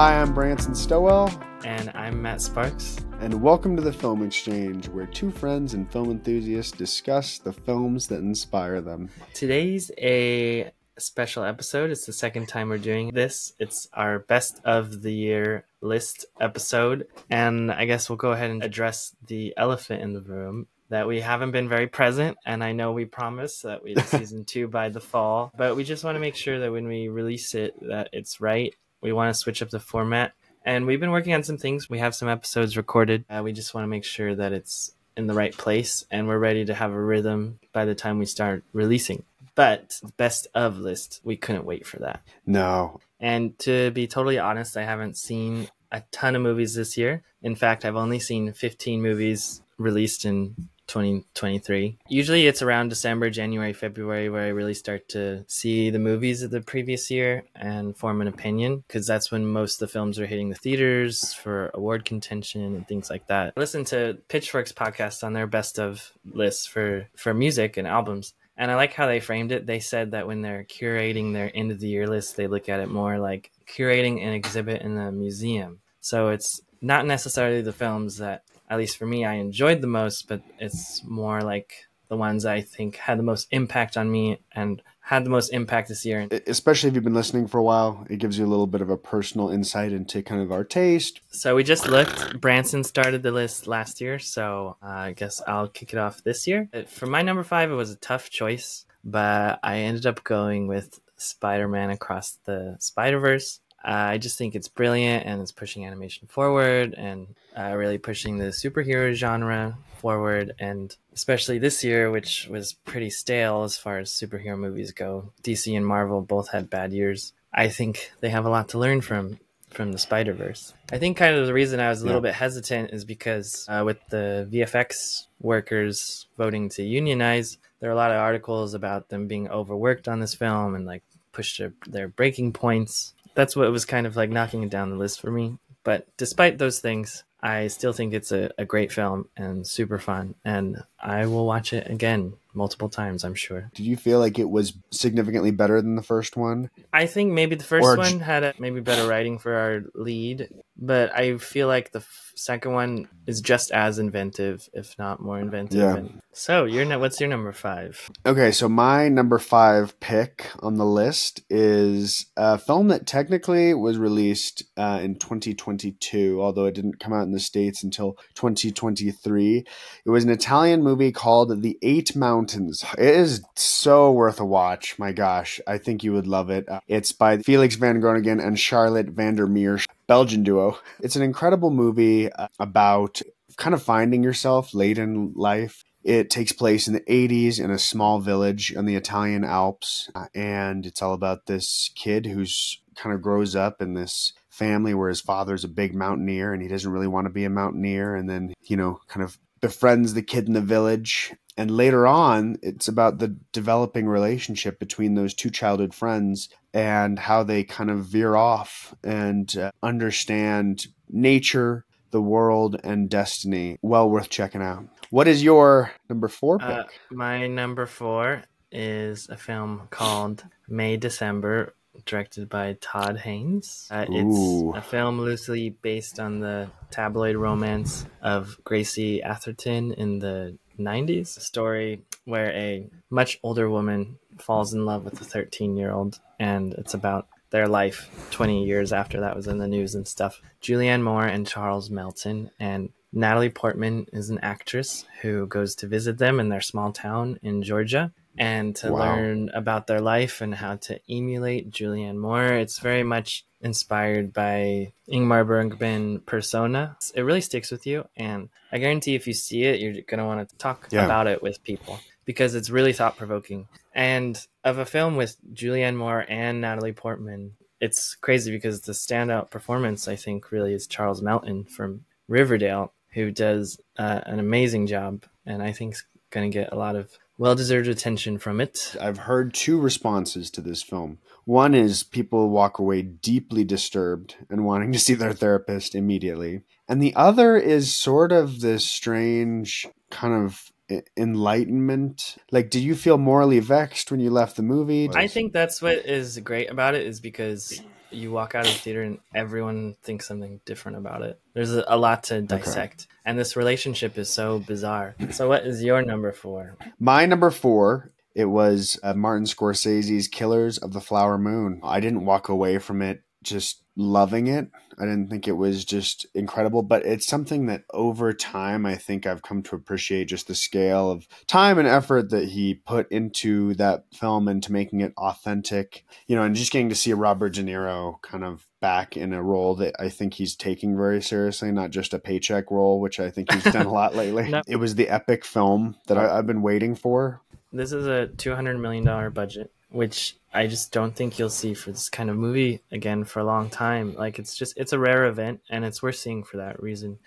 Hi, I'm Branson Stowell, And I'm Matt Sparks. and welcome to the Film Exchange, where two friends and film enthusiasts discuss the films that inspire them. Today's a special episode. It's the second time we're doing this. It's our best of the year list episode. And I guess we'll go ahead and address the elephant in the room that we haven't been very present. And I know we promised that we'd season two by the fall, but we just want to make sure that when we release it, that it's right. We want to switch up the format. And we've been working on some things. We have some episodes recorded. Uh, we just want to make sure that it's in the right place and we're ready to have a rhythm by the time we start releasing. But best of list, we couldn't wait for that. No, And to be totally honest, I haven't seen a ton of movies this year. In fact, I've only seen 15 movies released in 2023. Usually it's around December, January, February where I really start to see the movies of the previous year and form an opinion because that's when most of the films are hitting the theaters for award contention and things like that. I listen to Pitchfork's podcast on their best of lists for for music and albums. And I like how they framed it. They said that when they're curating their end of the year list, they look at it more like curating an exhibit in a museum. So it's not necessarily the films that, at least for me, I enjoyed the most, but it's more like the ones I think had the most impact on me and had the most impact this year. Especially if you've been listening for a while, it gives you a little bit of a personal insight into kind of our taste. So we just looked. Branson started the list last year, so uh, I guess I'll kick it off this year. Uh, For my number five, it was a tough choice, but I ended up going with Spider Man Across the Spider Verse. I just think it's brilliant and it's pushing animation forward and uh, really pushing the superhero genre forward. And especially this year, which was pretty stale as far as superhero movies go, DC and Marvel both had bad years. I think they have a lot to learn from from the Spider Verse. I think kind of the reason I was a little Yeah. bit hesitant is because uh, with the VFX workers voting to unionize, there are a lot of articles about them being overworked on this film and like pushed their, their breaking points. That's what was kind of like knocking it down the list for me. But despite those things, I still think it's a, a great film and super fun. And I will watch it again multiple times, I'm sure. Did you feel like it was significantly better than the first one? I think maybe the first Or one had a, maybe better writing for our lead, but I feel like the f- second one is just as inventive, if not more inventive. Yeah. And so, your what's your number five? Okay, so my number five pick on the list is a film that technically was released uh, in 2022, although it didn't come out in the States until 2023. It was an Italian movie called The Eight Mountains. It is so worth a watch. My gosh, I think you would love it. Uh, it's by Felix van Groeningen and Charlotte Vandermeersch, Belgian duo. It's an incredible movie uh, about kind of finding yourself late in life it takes place in the 80s in a small village in the Italian Alps. uh, and it's all about this kid who's kind of grows up in this family where his father's a big mountaineer and he doesn't really want to be a mountaineer. And then, you know, kind of befriends the kid in the village. And later on, it's about the developing relationship between those two childhood friends and how they kind of veer off and uh, understand nature, the world, and destiny. Well worth checking out. What is your number four pick? Uh, my number four is a film called May December, directed by Todd Haynes. Uh, it's a film loosely based on the tabloid romance of Gracie Atherton in the 90s. A story where a much older woman falls in love with a 13 year old, and it's about their life 20 years after that was in the news and stuff. Julianne Moore and Charles Melton, and Natalie Portman is an actress who goes to visit them in their small town in Georgia and to Wow. learn about their life and how to emulate Julianne Moore. It's very much inspired by Ingmar Bergman persona. It really sticks with you, and I guarantee if you see it, you're going to want to talk Yeah. about it with people because it's really thought provoking. And of a film with Julianne Moore and Natalie Portman, it's crazy because the standout performance, I think, really is Charles Melton from Riverdale, who does uh, an amazing job, and I think going to get a lot of well deserved attention from it. I've heard two responses to this film. One is people walk away deeply disturbed and wanting to see their therapist immediately. And the other is sort of this strange kind of enlightenment. Like, did you feel morally vexed when you left the movie? I think that's what is great about it is because you walk out of the theater and everyone thinks something different about it. There's a, a lot to dissect, okay. and this relationship is so bizarre. So, what is your number four? My number four it was uh, Martin Scorsese's Killers of the Flower Moon. I didn't walk away from it just loving it. I didn't think it was just incredible, but it's something that over time I think I've come to appreciate just the scale of time and effort that he put into that film into making it authentic, you know, and just getting to see Robert De Niro kind of back in a role that I think he's taking very seriously, not just a paycheck role, which I think he's done a lot lately. no. It was the epic film that I, I've been waiting for. This is a $200 million budget, which I just don't think you'll see for this kind of movie again for a long time. Like it's just it's a rare event and it's worth seeing for that reason.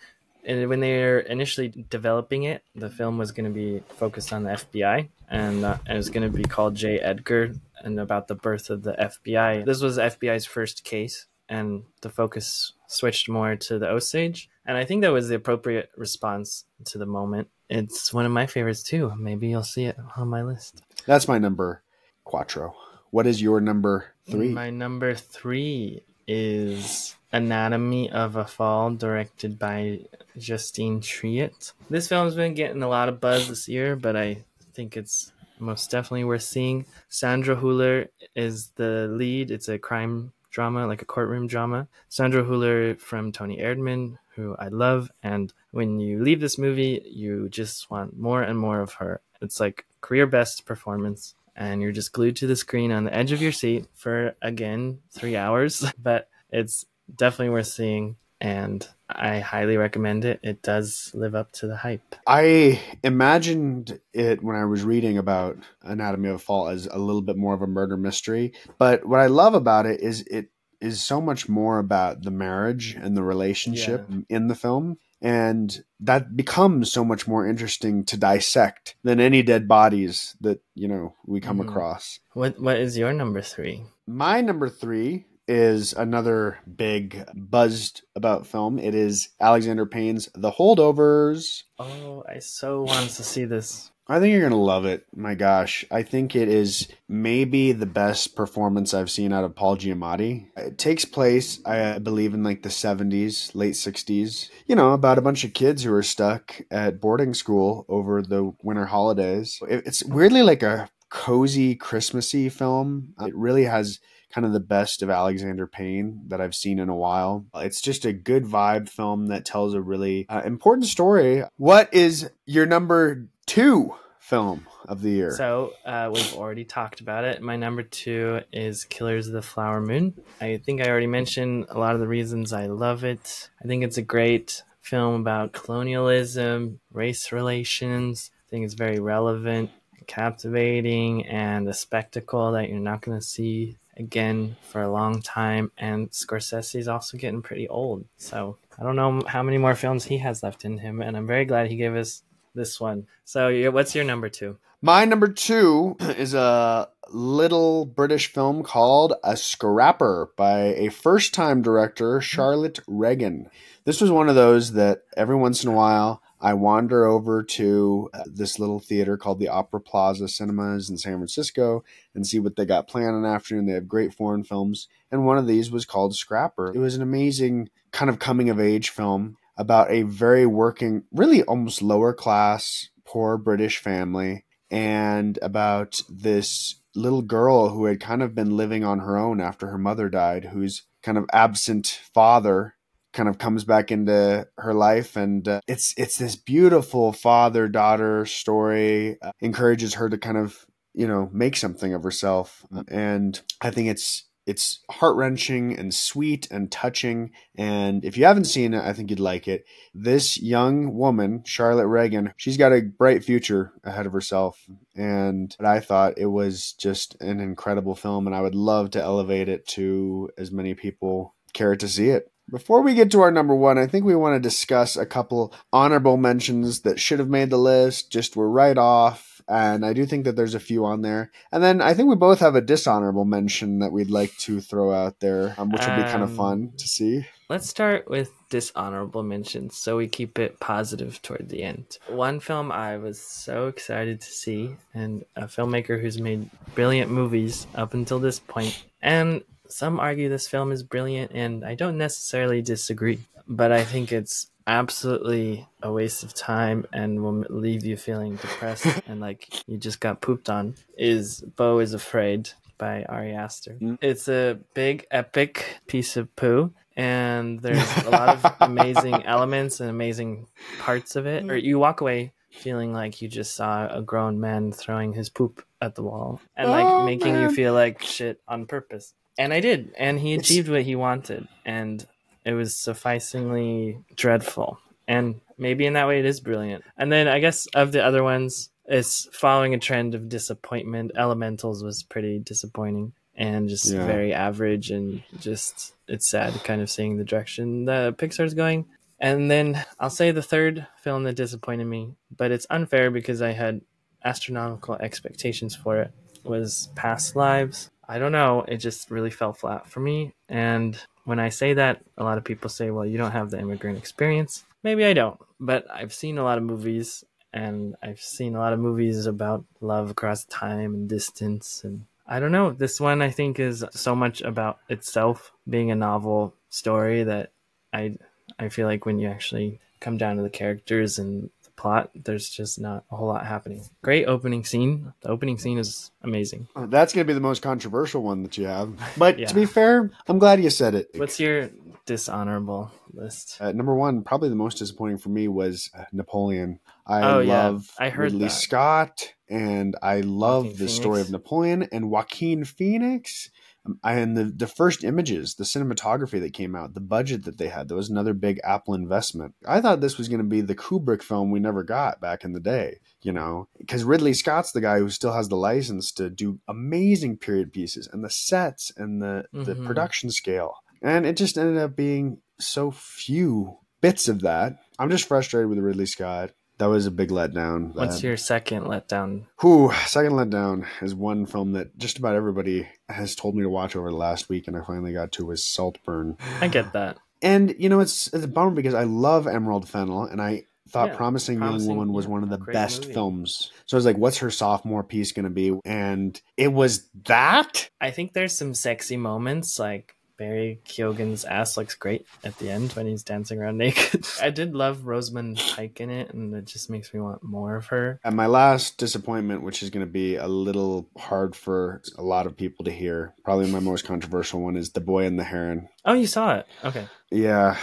And when they were initially developing it, the film was going to be focused on the FBI and, uh, and it was going to be called J. Edgar and about the birth of the FBI. This was FBI's first case and the focus switched more to the Osage. And I think that was the appropriate response to the moment. It's one of my favorites too. Maybe you'll see it on my list. That's my number quattro. What is your number three? My number three is Anatomy of a Fall, directed by Justine Triet. This film's been getting a lot of buzz this year, but I think it's most definitely worth seeing. Sandra Hüller is the lead. It's a crime drama, like a courtroom drama. Sandra Hüller from Toni Erdmann, who I love, and when you leave this movie, you just want more and more of her. It's like career best performance and you're just glued to the screen on the edge of your seat for again three hours. But it's definitely worth seeing, and I highly recommend it. It does live up to the hype. I imagined it when I was reading about Anatomy of a Fall as a little bit more of a murder mystery, but what I love about it is it is so much more about the marriage and the relationship yeah. in the film and that becomes so much more interesting to dissect than any dead bodies that you know we come mm. across. What what is your number three? My number three is another big buzzed about film. It is alexander payne's the holdovers. Oh i so wanted to see this I think you're going to love it. My gosh. I think it is maybe the best performance I've seen out of Paul Giamatti. It takes place, I believe, in like the 70s, late 60s. You know, about a bunch of kids who are stuck at boarding school over the winter holidays. It's weirdly like a cozy, Christmassy film. It really has kind of the best of Alexander Payne that I've seen in a while. It's just a good vibe film that tells a really uh, important story. What is your number two film of the year. So uh, we've already talked about it. My number two is Killers of the Flower Moon. I think I already mentioned a lot of the reasons I love it. I think it's a great film about colonialism, race relations. I think it's very relevant, captivating, and a spectacle that you're not going to see again for a long time. And Scorsese is also getting pretty old. So I don't know how many more films he has left in him. And I'm very glad he gave us this one. So, what's your number two? My number two is a little British film called A Scrapper by a first time director, Charlotte Regan. This was one of those that every once in a while I wander over to uh, this little theater called the Opera Plaza Cinemas in San Francisco and see what they got planned in the afternoon. They have great foreign films. And one of these was called Scrapper. It was an amazing kind of coming of age film about a very working, really almost lower class, poor British family, and about this little girl who had kind of been living on her own after her mother died, whose kind of absent father kind of comes back into her life and uh, it's it's this beautiful father daughter story uh, encourages her to kind of you know make something of herself and i think it's it's heart wrenching and sweet and touching. And if you haven't seen it, I think you'd like it. This young woman, Charlotte Regan, she's got a bright future ahead of herself. And I thought it was just an incredible film, and I would love to elevate it to as many people care to see it. Before we get to our number one, I think we want to discuss a couple honorable mentions that should have made the list, just were right off and I do think that there's a few on there. And then I think we both have a dishonorable mention that we'd like to throw out there, um, which would be kind of fun um, to see. Let's start with dishonorable mentions so we keep it positive toward the end. One film I was so excited to see, and a filmmaker who's made brilliant movies up until this point, and some argue this film is brilliant, and I don't necessarily disagree. But I think it's absolutely a waste of time and will leave you feeling depressed and like you just got pooped on. Is Beau is Afraid by Ari Aster. Mm. It's a big, epic piece of poo. And there's a lot of amazing elements and amazing parts of it. Or you walk away feeling like you just saw a grown man throwing his poop at the wall and like Oh, making man. you feel like shit on purpose. And I did, and he achieved what he wanted, and it was sufficingly dreadful. And maybe in that way it is brilliant. And then I guess of the other ones, it's following a trend of disappointment. Elementals was pretty disappointing and just Yeah. very average and just it's sad kind of seeing the direction the Pixar's going. And then I'll say the third film that disappointed me, but it's unfair because I had astronomical expectations for it, was Past Lives. I don't know, it just really fell flat for me. And when I say that, a lot of people say, well, you don't have the immigrant experience. Maybe I don't, but I've seen a lot of movies and I've seen a lot of movies about love across time and distance and I don't know. This one I think is so much about itself being a novel story that I I feel like when you actually come down to the characters and plot, there's just not a whole lot happening. Great opening scene. The opening scene is amazing. That's going to be the most controversial one that you have. But Yeah. to be fair, I'm glad you said it. What's your dishonorable list? Uh, number one, probably the most disappointing for me was uh, Napoleon. I Oh, yeah. love I heard Ridley that. Scott, and I love Joaquin the story of Napoleon and Joaquin Phoenix. And the, the first images, the cinematography that came out, the budget that they had, that was another big Apple investment. I thought this was going to be the Kubrick film we never got back in the day, you know, because Ridley Scott's the guy who still has the license to do amazing period pieces and the sets and the, the Mhm. production scale. And it just ended up being so few bits of that. I'm just frustrated with Ridley Scott. That was a big letdown. What's that- your second letdown? Whew, second letdown is one film that just about everybody has told me to watch over the last week, and I finally got to was Saltburn. I get that. And you know, it's it's a bummer because I love Emerald Fennell, and I thought Yeah, Promising, Promising, Young Woman was one of the best movie. films. So I was like, what's her sophomore piece going to be? And it was that. I think there's some sexy moments like Barry Keoghan's ass looks great at the end when he's dancing around naked. I did love Rosamund Pike in it, and it just makes me want more of her. And my last disappointment, which is going to be a little hard for a lot of people to hear, probably my most controversial one, is The Boy and the Heron. Oh, you saw it? Okay. Yeah,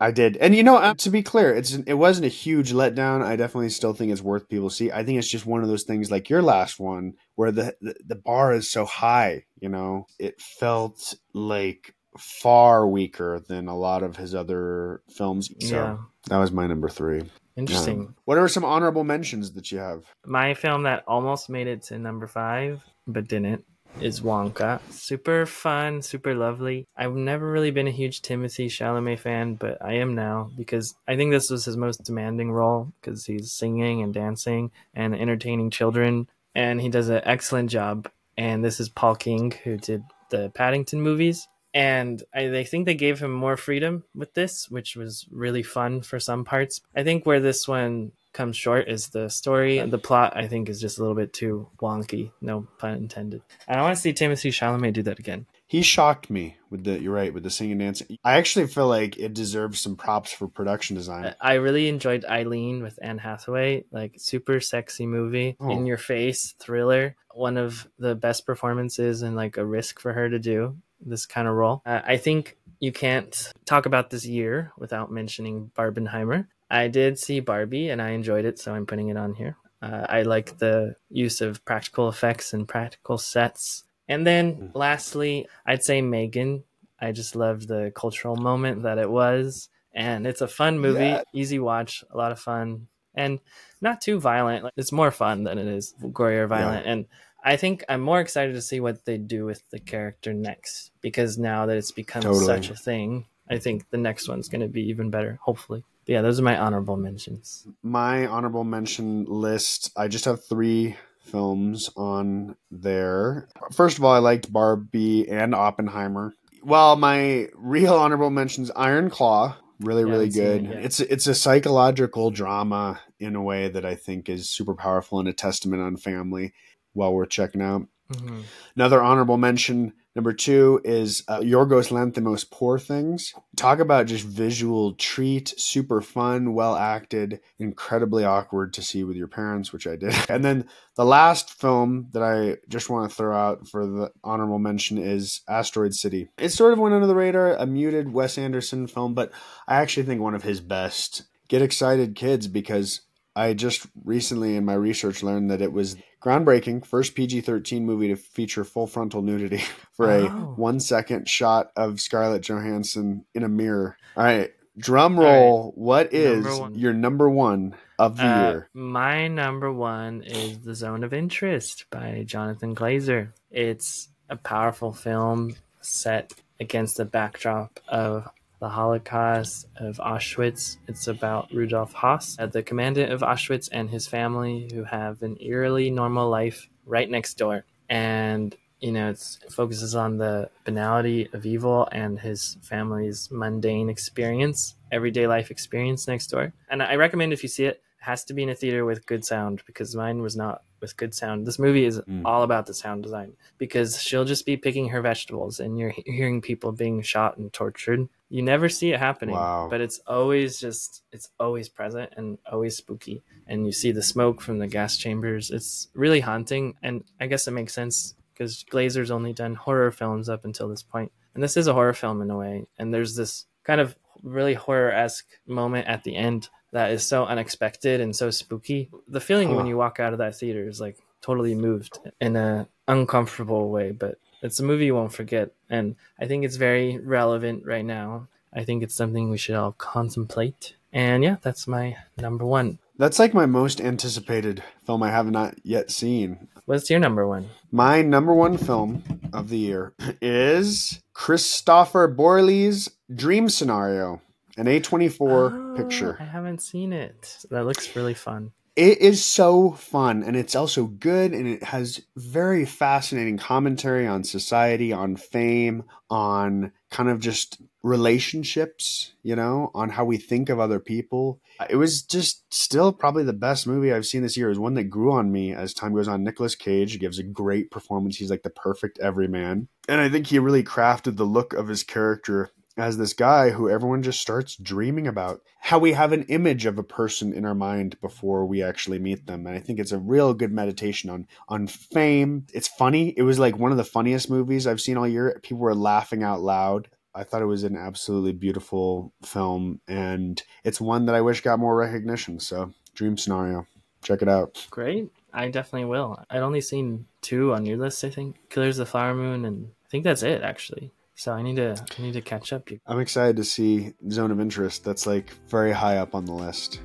I did. And you know, uh, to be clear, it's it wasn't a huge letdown. I definitely still think it's worth people see. I think it's just one of those things like your last one where the the, the bar is so high, you know. It felt like far weaker than a lot of his other films. So Yeah. that was my number 3. Interesting. Um, what are some honorable mentions that you have? My film that almost made it to number five, but didn't, is Wonka. Super fun, super lovely. I've never really been a huge Timothée Chalamet fan, but I am now because I think this was his most demanding role because he's singing and dancing and entertaining children, and he does an excellent job. And this is Paul King, who did the Paddington movies. And I, I think they gave him more freedom with this, which was really fun for some parts. I think where this one comes short is the story. The plot, I think, is just a little bit too wonky. No pun intended. And I want to see Timothée Chalamet do that again. He shocked me with the you're right with the singing and dancing. I actually feel like it deserves some props for production design. I- I really enjoyed Eileen with Anne Hathaway, like super sexy movie, Oh. in your face thriller. One of the best performances and like a risk for her to do this kind of role. Uh, I think you can't talk about this year without mentioning Barbenheimer. I did see Barbie and I enjoyed it, so I'm putting it on here. Uh, I like the use of practical effects and practical sets. And then lastly, I'd say M3GAN. I just loved the cultural moment that it was. And it's a fun movie, Yeah. easy watch, a lot of fun, and not too violent. It's more fun than it is gory or violent. And I think I'm more excited to see what they do with the character next because now that it's become Totally. such a thing, I think the next one's going to be even better, hopefully. But yeah, those are my honorable mentions. my honorable mention list, I just have three films on there. First of all, I liked Barbie and Oppenheimer. Well, my real honorable mentions Iron Claw, really Yeah, really good. it. It's it's a psychological drama in a way that I think is super powerful and a testament on family. Well worth checking out. Mhm. Another honorable mention, Number two is uh, Yorgos Lanthimos Poor Things. Talk about just visual treat, super fun, well acted, incredibly awkward to see with your parents, which I did. And then the last film that I just want to throw out for the honorable mention is Asteroid City. It sort of went under the radar, a muted Wes Anderson film, but I actually think one of his best. Get excited, kids, because I just recently in my research learned that it was groundbreaking first PG-13 movie to feature full frontal nudity for a Oh. 1 second shot of Scarlett Johansson in a mirror. All right, drum roll. What is Number your number 1 of the Uh, year? my number one is The Zone of Interest by Jonathan Glazer. It's a powerful film set against the backdrop of the Holocaust of Auschwitz. It's about Rudolf Haas, uh, the commandant of Auschwitz, and his family who have an eerily normal life right next door. And you know, it focuses on the banality of evil and his family's mundane experience, everyday life experience next door. And I recommend if you see it has to be in a theater with good sound because mine was not with good sound. This movie is Mm. all about the sound design because she'll just be picking her vegetables and you're hearing people being shot and tortured. You never see it happening, Wow. but it's always just it's always present and always spooky. And you see the smoke from the gas chambers. It's really haunting, and I guess it makes sense because Glazer's only done horror films up until this point, and this is a horror film in a way. And there's this kind of really horror esque moment at the end that is so unexpected and so spooky. The feeling when you walk out of that theater is like totally moved in a uncomfortable way, but it's a movie you won't forget, and I think it's very relevant right now. I think it's something we should all contemplate. And yeah, that's my number one. That's like my most anticipated film I have not yet seen. What's your number one? My number one film of the year is Kristoffer Borgli's Dream Scenario, an A24 Oh, picture. I haven't seen it. That looks really fun. It is so fun and it's also good and it has very fascinating commentary on society, on fame, on kind of just relationships, you know, on how we think of other people. Uh, it was just still probably the best movie I've seen this year. It was one that grew on me as time goes on. Nicolas Cage gives a great performance. He's like the perfect everyman. And I think he really crafted the look of his character as this guy who everyone just starts dreaming about. How we have an image of a person in our mind before we actually meet them. And I think it's a real good meditation on on fame. It's funny. It was like one of the funniest movies I've seen all year. People were laughing out loud. I thought it was an absolutely beautiful film and it's one that I wish got more recognition. So, Dream Scenario. Check it out. Great. I definitely will. I'd only seen two on your list, I think. Killers of the Flower Moon and I think that's it actually. So I need to I need to catch up. I'm excited to see Zone of Interest. That's like very high up on the list.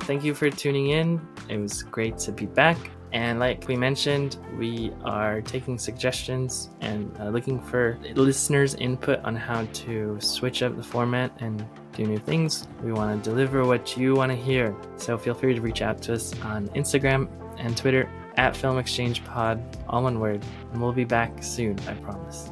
Thank you for tuning in. It was great to be back. And like we mentioned, we are taking suggestions and uh, looking for listeners' input on how to switch up the format and do new things. We want to deliver what you want to hear. So feel free to reach out to us on Instagram and Twitter at Film Exchange Pod, all one word. And we'll be back soon, I promise.